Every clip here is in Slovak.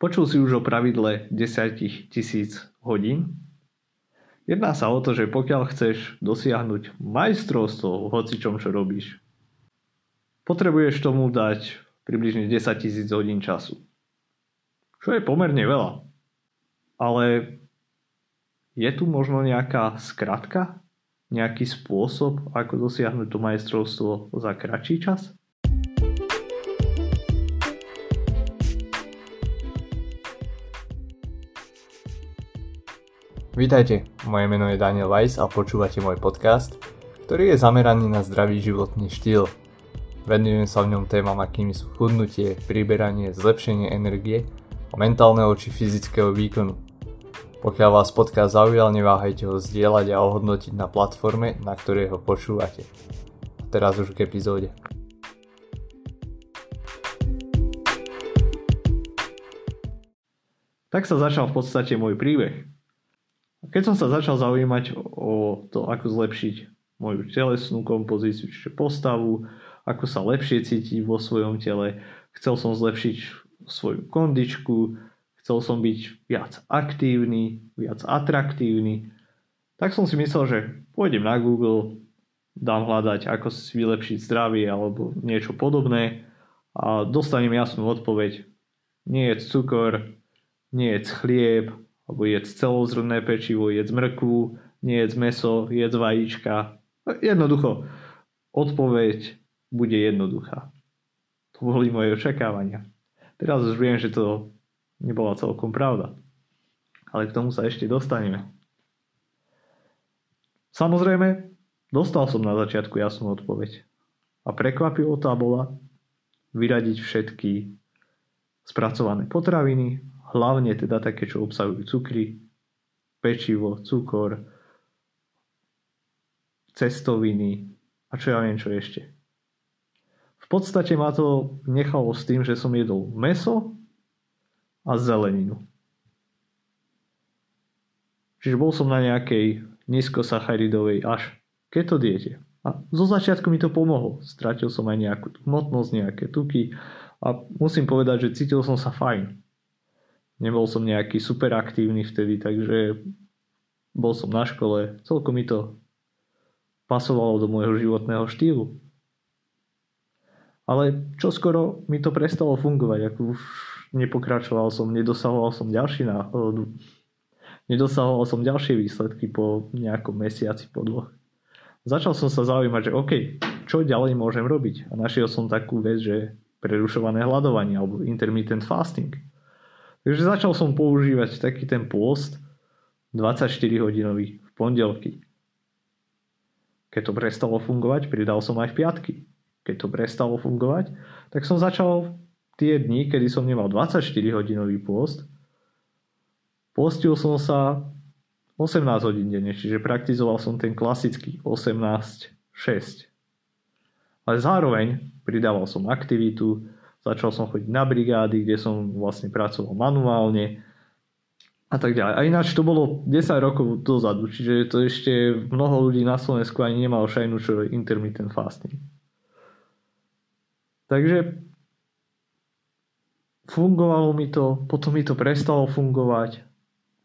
Počul si už o pravidle 10 tisíc hodín? Jedná sa o to, že pokiaľ chceš dosiahnuť majstrovstvo v hocičom, čo robíš, potrebuješ tomu dať približne 10 tisíc hodín času. Čo je pomerne veľa. Ale je tu možno nejaká skratka? Nejaký spôsob, ako dosiahnuť to majstrovstvo za kratší čas? Vítajte, moje meno je Daniel Weiss a počúvate môj podcast, ktorý je zameraný na zdravý životný štýl. Venujem sa v ňom témam, akými sú chudnutie, priberanie, zlepšenie energie a mentálneho či fyzického výkonu. Pokiaľ vás podcast zaujal, neváhajte ho zdieľať a ohodnotiť na platforme, na ktorej ho počúvate. Teraz už k epizóde. Tak sa začal v podstate môj príbeh. Keď som sa začal zaujímať o to, ako zlepšiť moju telesnú kompozíciu, čiže postavu, ako sa lepšie cítiť vo svojom tele, chcel som zlepšiť svoju kondičku, chcel som byť viac aktívny, viac atraktívny, tak som si myslel, že pôjdem na Google, dám hľadať, ako si vylepšiť zdravie alebo niečo podobné a dostanem jasnú odpoveď. Nie je cukor, nie je chlieb, alebo jedz celozrné pečivo, jedz mrkvu, nie jedz meso, jedz vajíčka. Jednoducho, odpoveď bude jednoduchá. To boli moje očakávania. Teraz už viem, že to nebola celkom pravda. Ale k tomu sa ešte dostaneme. Samozrejme, dostal som na začiatku jasnú odpoveď. A prekvapilo tá bola vyradiť všetky spracované potraviny hlavne teda také, čo obsahujú cukry, pečivo, cukor, cestoviny a čo ja viem čo ešte. V podstate ma to nechalo s tým, že som jedol meso a zeleninu. Čiže bol som na nejakej nízkosacharidovej až keto diete. A zo začiatku mi to pomohlo. Stratil som aj nejakú hmotnosť, nejaké tuky a musím povedať, že cítil som sa fajn nebol som nejaký super aktívny vtedy, takže bol som na škole, celkom mi to pasovalo do môjho životného štýlu. Ale čo skoro mi to prestalo fungovať, ako už nepokračoval som, nedosahoval som ďalší náhodu. Nedosahoval som ďalšie výsledky po nejakom mesiaci, po dvoch. Začal som sa zaujímať, že OK, čo ďalej môžem robiť? A našiel som takú vec, že prerušované hľadovanie alebo intermittent fasting – Takže začal som používať taký ten pôst 24 hodinový v pondelky. Keď to prestalo fungovať, pridal som aj v piatky. Keď to prestalo fungovať, tak som začal tie dni, kedy som nemal 24 hodinový pôst, postil som sa 18 hodín denne, čiže praktizoval som ten klasický 18-6. Ale zároveň pridával som aktivitu, Začal som chodiť na brigády, kde som vlastne pracoval manuálne a tak ďalej. A ináč to bolo 10 rokov dozadu, čiže to ešte mnoho ľudí na Slovensku ani nemalo šajnu, čo je intermittent fasting. Takže fungovalo mi to, potom mi to prestalo fungovať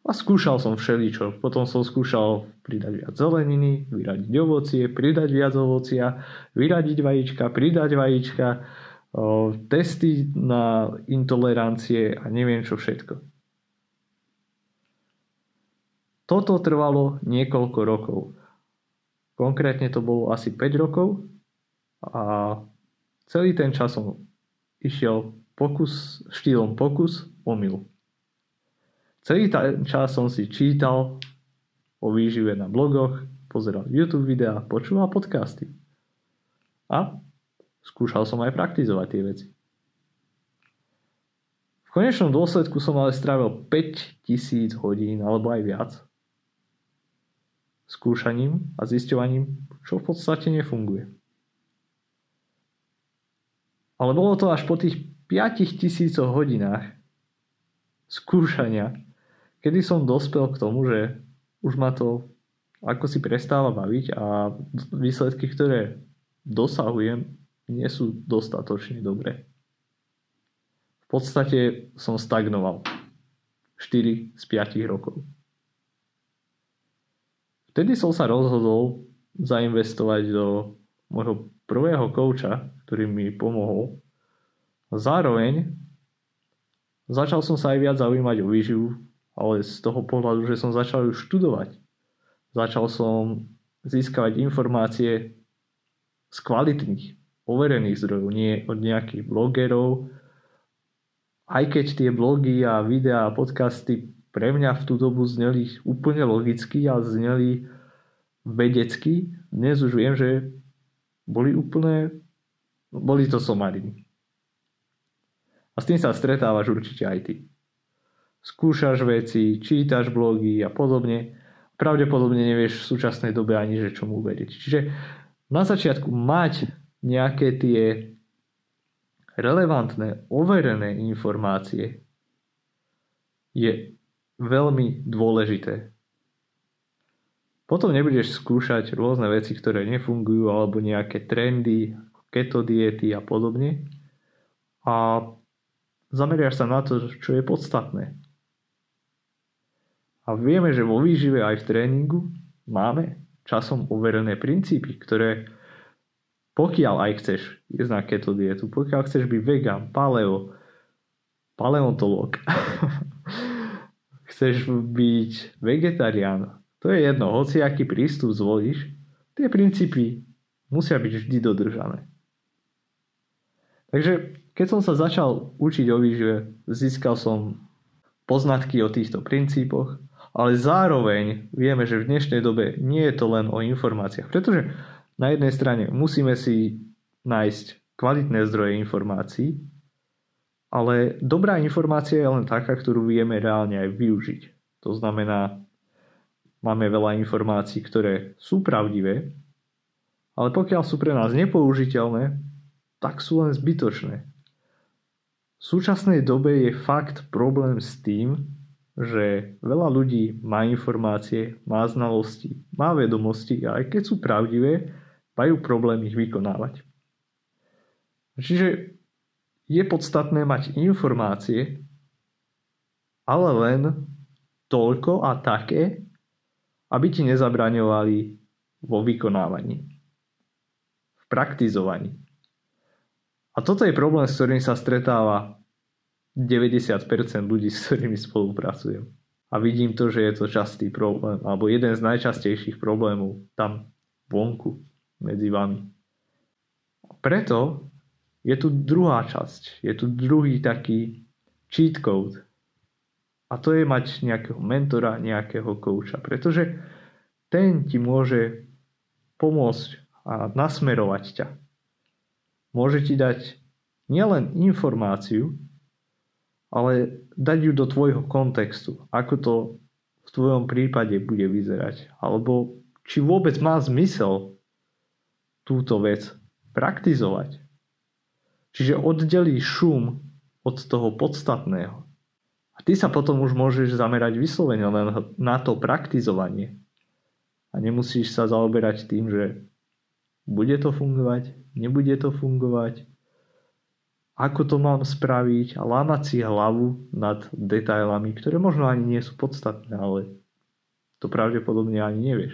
a skúšal som všeličo. Potom som skúšal pridať viac zeleniny, vyradiť ovocie, pridať viac ovocia, vyradiť vajíčka, pridať vajíčka testy na intolerancie a neviem čo všetko. Toto trvalo niekoľko rokov. Konkrétne to bolo asi 5 rokov a celý ten čas som išiel pokus, štýlom pokus, omyl. Celý ten čas som si čítal o výžive na blogoch, pozeral YouTube videá, počúval podcasty. A skúšal som aj praktizovať tie veci. V konečnom dôsledku som ale strávil 5000 hodín alebo aj viac skúšaním a zisťovaním, čo v podstate nefunguje. Ale bolo to až po tých 5000 hodinách skúšania, kedy som dospel k tomu, že už ma to ako si prestáva baviť a výsledky, ktoré dosahujem, nie sú dostatočne dobré. v podstate som stagnoval 4 z 5 rokov. Vtedy som sa rozhodol zainvestovať do môjho prvého kouča, ktorý mi pomohol. Zároveň začal som sa aj viac zaujímať o výživu, ale z toho pohľadu, že som začal ju študovať. Začal som získavať informácie z kvalitných, overených zdrojov, nie od nejakých blogerov, aj keď tie blogy a videá a podcasty pre mňa v tú dobu zneli úplne logicky a zneli vedecky, dnes už viem, že boli úplne, boli to somariny. A s tým sa stretávaš určite aj ty. Skúšaš veci, čítaš blogy a podobne. Pravdepodobne nevieš v súčasnej dobe ani, že čomu veriť. Čiže na začiatku mať nejaké tie relevantné, overené informácie je veľmi dôležité. Potom nebudeš skúšať rôzne veci, ktoré nefungujú, alebo nejaké trendy, keto diety a podobne. A zameriaš sa na to, čo je podstatné. A vieme, že vo výžive aj v tréningu máme časom overené princípy, ktoré pokiaľ aj chceš ísť na keto dietu, pokiaľ chceš byť vegan, paleo, paleontolog, chceš byť vegetarián, to je jedno, hoci aký prístup zvolíš, tie princípy musia byť vždy dodržané. Takže keď som sa začal učiť o výžive, získal som poznatky o týchto princípoch, ale zároveň vieme, že v dnešnej dobe nie je to len o informáciách, pretože na jednej strane musíme si nájsť kvalitné zdroje informácií, ale dobrá informácia je len taká, ktorú vieme reálne aj využiť. To znamená, máme veľa informácií, ktoré sú pravdivé, ale pokiaľ sú pre nás nepoužiteľné, tak sú len zbytočné. V súčasnej dobe je fakt problém s tým, že veľa ľudí má informácie, má znalosti, má vedomosti a aj keď sú pravdivé, majú problém ich vykonávať. Čiže je podstatné mať informácie, ale len toľko a také, aby ti nezabraňovali vo vykonávaní, v praktizovaní. A toto je problém, s ktorým sa stretáva 90% ľudí, s ktorými spolupracujem. A vidím to, že je to častý problém, alebo jeden z najčastejších problémov tam vonku medzi vami. Preto je tu druhá časť, je tu druhý taký cheat code. A to je mať nejakého mentora, nejakého kouča, pretože ten ti môže pomôcť a nasmerovať ťa. Môže ti dať nielen informáciu, ale dať ju do tvojho kontextu, ako to v tvojom prípade bude vyzerať, alebo či vôbec má zmysel túto vec praktizovať. Čiže oddelí šum od toho podstatného. A ty sa potom už môžeš zamerať vyslovene len na to praktizovanie. A nemusíš sa zaoberať tým, že bude to fungovať, nebude to fungovať, ako to mám spraviť a lámať si hlavu nad detailami, ktoré možno ani nie sú podstatné, ale to pravdepodobne ani nevieš.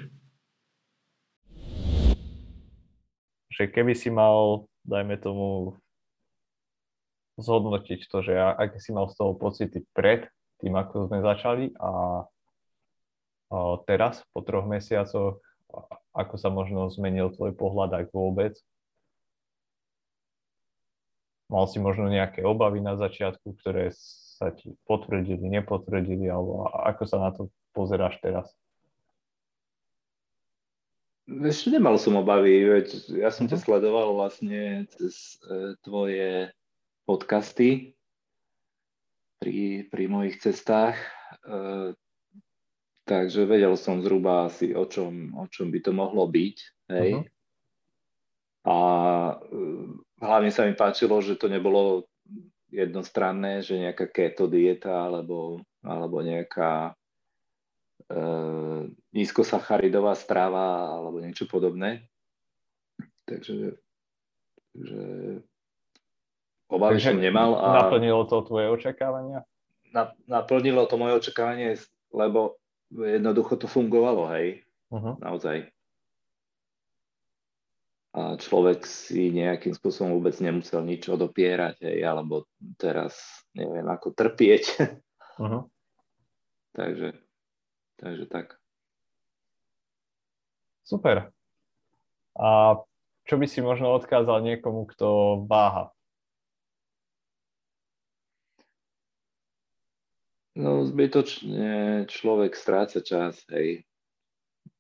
Že keby si mal, dajme tomu, zhodnotiť to, že aké si mal z toho pocity pred tým, ako sme začali a, a teraz, po troch mesiacoch, ako sa možno zmenil tvoj pohľad, ak vôbec. Mal si možno nejaké obavy na začiatku, ktoré sa ti potvrdili, nepotvrdili, alebo ako sa na to pozeráš teraz? Ešte nemal som obavy, veď ja som ťa mhm. sledoval vlastne cez e, tvoje podcasty pri, pri mojich cestách, e, takže vedel som zhruba asi o čom, o čom by to mohlo byť. Hej. Uh-huh. A e, hlavne sa mi páčilo, že to nebolo jednostranné, že nejaká keto dieta alebo, alebo nejaká nízkosacharidová strava alebo niečo podobné. Takže že obavy som nemal. A naplnilo to tvoje očakávania? Na, naplnilo to moje očakávanie, lebo jednoducho to fungovalo, hej. Uh-huh. Naozaj. A človek si nejakým spôsobom vôbec nemusel nič odopierať, hej, alebo teraz neviem, ako trpieť. Uh-huh. takže, takže tak. Super. A čo by si možno odkázal niekomu, kto váha? No zbytočne človek stráca čas, hej.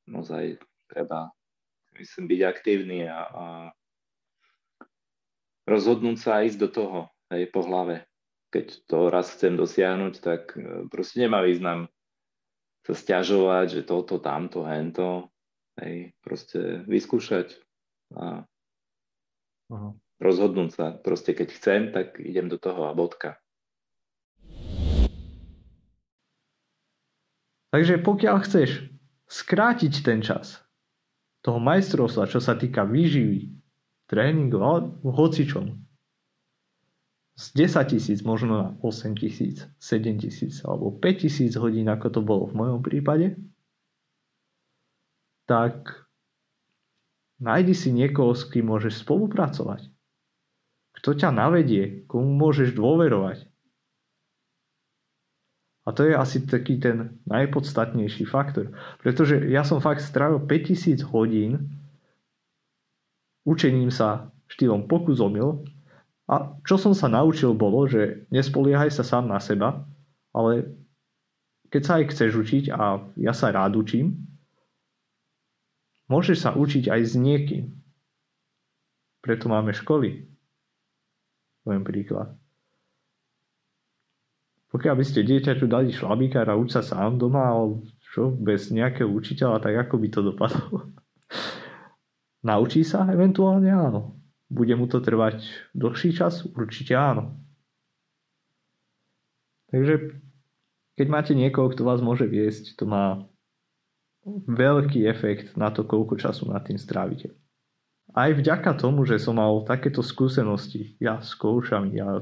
Naozaj treba, myslím, byť aktívny a, a rozhodnúť sa ísť do toho, hej, po hlave. Keď to raz chcem dosiahnuť, tak e, proste nemá význam sa stiažovať, že toto, tamto, hento. Hej, proste vyskúšať a uh-huh. rozhodnúť sa. Proste keď chcem, tak idem do toho a bodka. Takže pokiaľ chceš skrátiť ten čas toho majstrovstva, čo sa týka výživy, tréningu, ale hocičom, z 10 tisíc možno na 8 tisíc, 7 tisíc alebo 5 tisíc hodín, ako to bolo v mojom prípade, tak nájdi si niekoho, s kým môžeš spolupracovať. Kto ťa navedie, komu môžeš dôverovať. A to je asi taký ten najpodstatnejší faktor. Pretože ja som fakt strávil 5000 hodín učením sa štýlom pokus omyl a čo som sa naučil bolo, že nespoliehaj sa sám na seba, ale keď sa aj chceš učiť a ja sa rád učím, môžeš sa učiť aj s niekým. Preto máme školy. Poviem príklad. Pokiaľ by ste dieťaťu dali šlabíkár a uč sa sám doma, ale čo, bez nejakého učiteľa, tak ako by to dopadlo? Naučí sa? Eventuálne áno. Bude mu to trvať dlhší čas? Určite áno. Takže keď máte niekoho, kto vás môže viesť, to má veľký efekt na to, koľko času nad tým strávite. Aj vďaka tomu, že som mal takéto skúsenosti ja s koučami, ja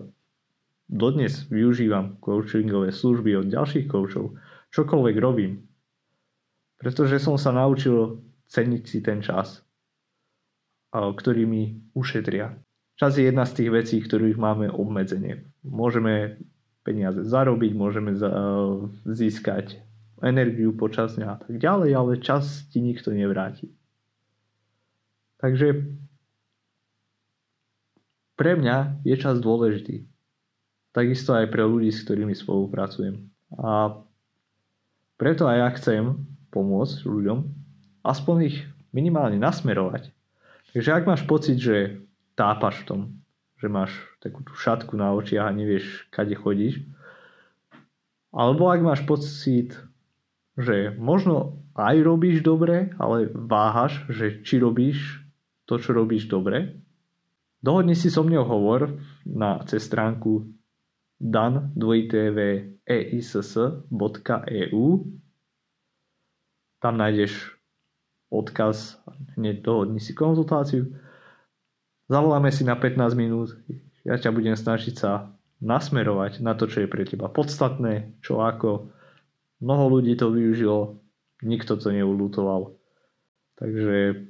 dodnes využívam coachingové služby od ďalších koučov, čokoľvek robím. Pretože som sa naučil ceniť si ten čas, ktorý mi ušetria. Čas je jedna z tých vecí, ktorých máme obmedzenie. Môžeme peniaze zarobiť, môžeme získať energiu počas dňa a tak ďalej, ale čas ti nikto nevráti. Takže pre mňa je čas dôležitý takisto aj pre ľudí, s ktorými spolupracujem. A preto aj ja chcem pomôcť ľuďom, aspoň ich minimálne nasmerovať. Takže ak máš pocit, že tápaš v tom, že máš takú tú šatku na očiach a nevieš, kade chodíš, alebo ak máš pocit, že možno aj robíš dobre, ale váhaš, že či robíš to, čo robíš dobre, dohodni si so mnou hovor na cez stránku dan e Tam nájdeš odkaz, hneď dohodni si konzultáciu. Zavoláme si na 15 minút, ja ťa budem snažiť sa nasmerovať na to, čo je pre teba podstatné, čo ako. Mnoho ľudí to využilo, nikto to neulutoval. Takže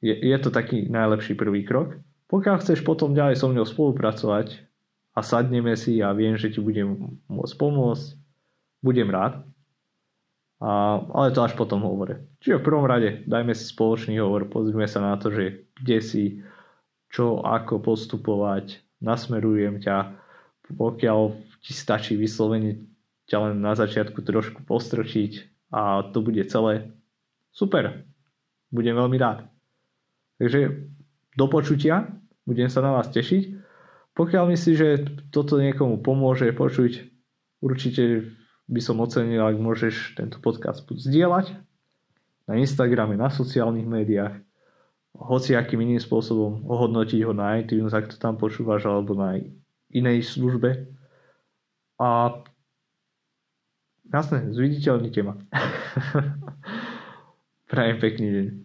je, je to taký najlepší prvý krok. Pokiaľ chceš potom ďalej so mnou spolupracovať, a sadneme si a viem, že ti budem môcť pomôcť, budem rád. A, ale to až potom hovore. Čiže v prvom rade dajme si spoločný hovor, pozrime sa na to, že kde si, čo, ako postupovať, nasmerujem ťa, pokiaľ ti stačí vyslovene ťa len na začiatku trošku postročiť a to bude celé. Super, budem veľmi rád. Takže do počutia, budem sa na vás tešiť pokiaľ myslíš, že toto niekomu pomôže počuť, určite by som ocenil, ak môžeš tento podcast zdieľať na Instagrame, na sociálnych médiách, hoci akým iným spôsobom ohodnotiť ho na iTunes, ak to tam počúvaš, alebo na inej službe. A jasné, zviditeľnite ma. Prajem pekný deň.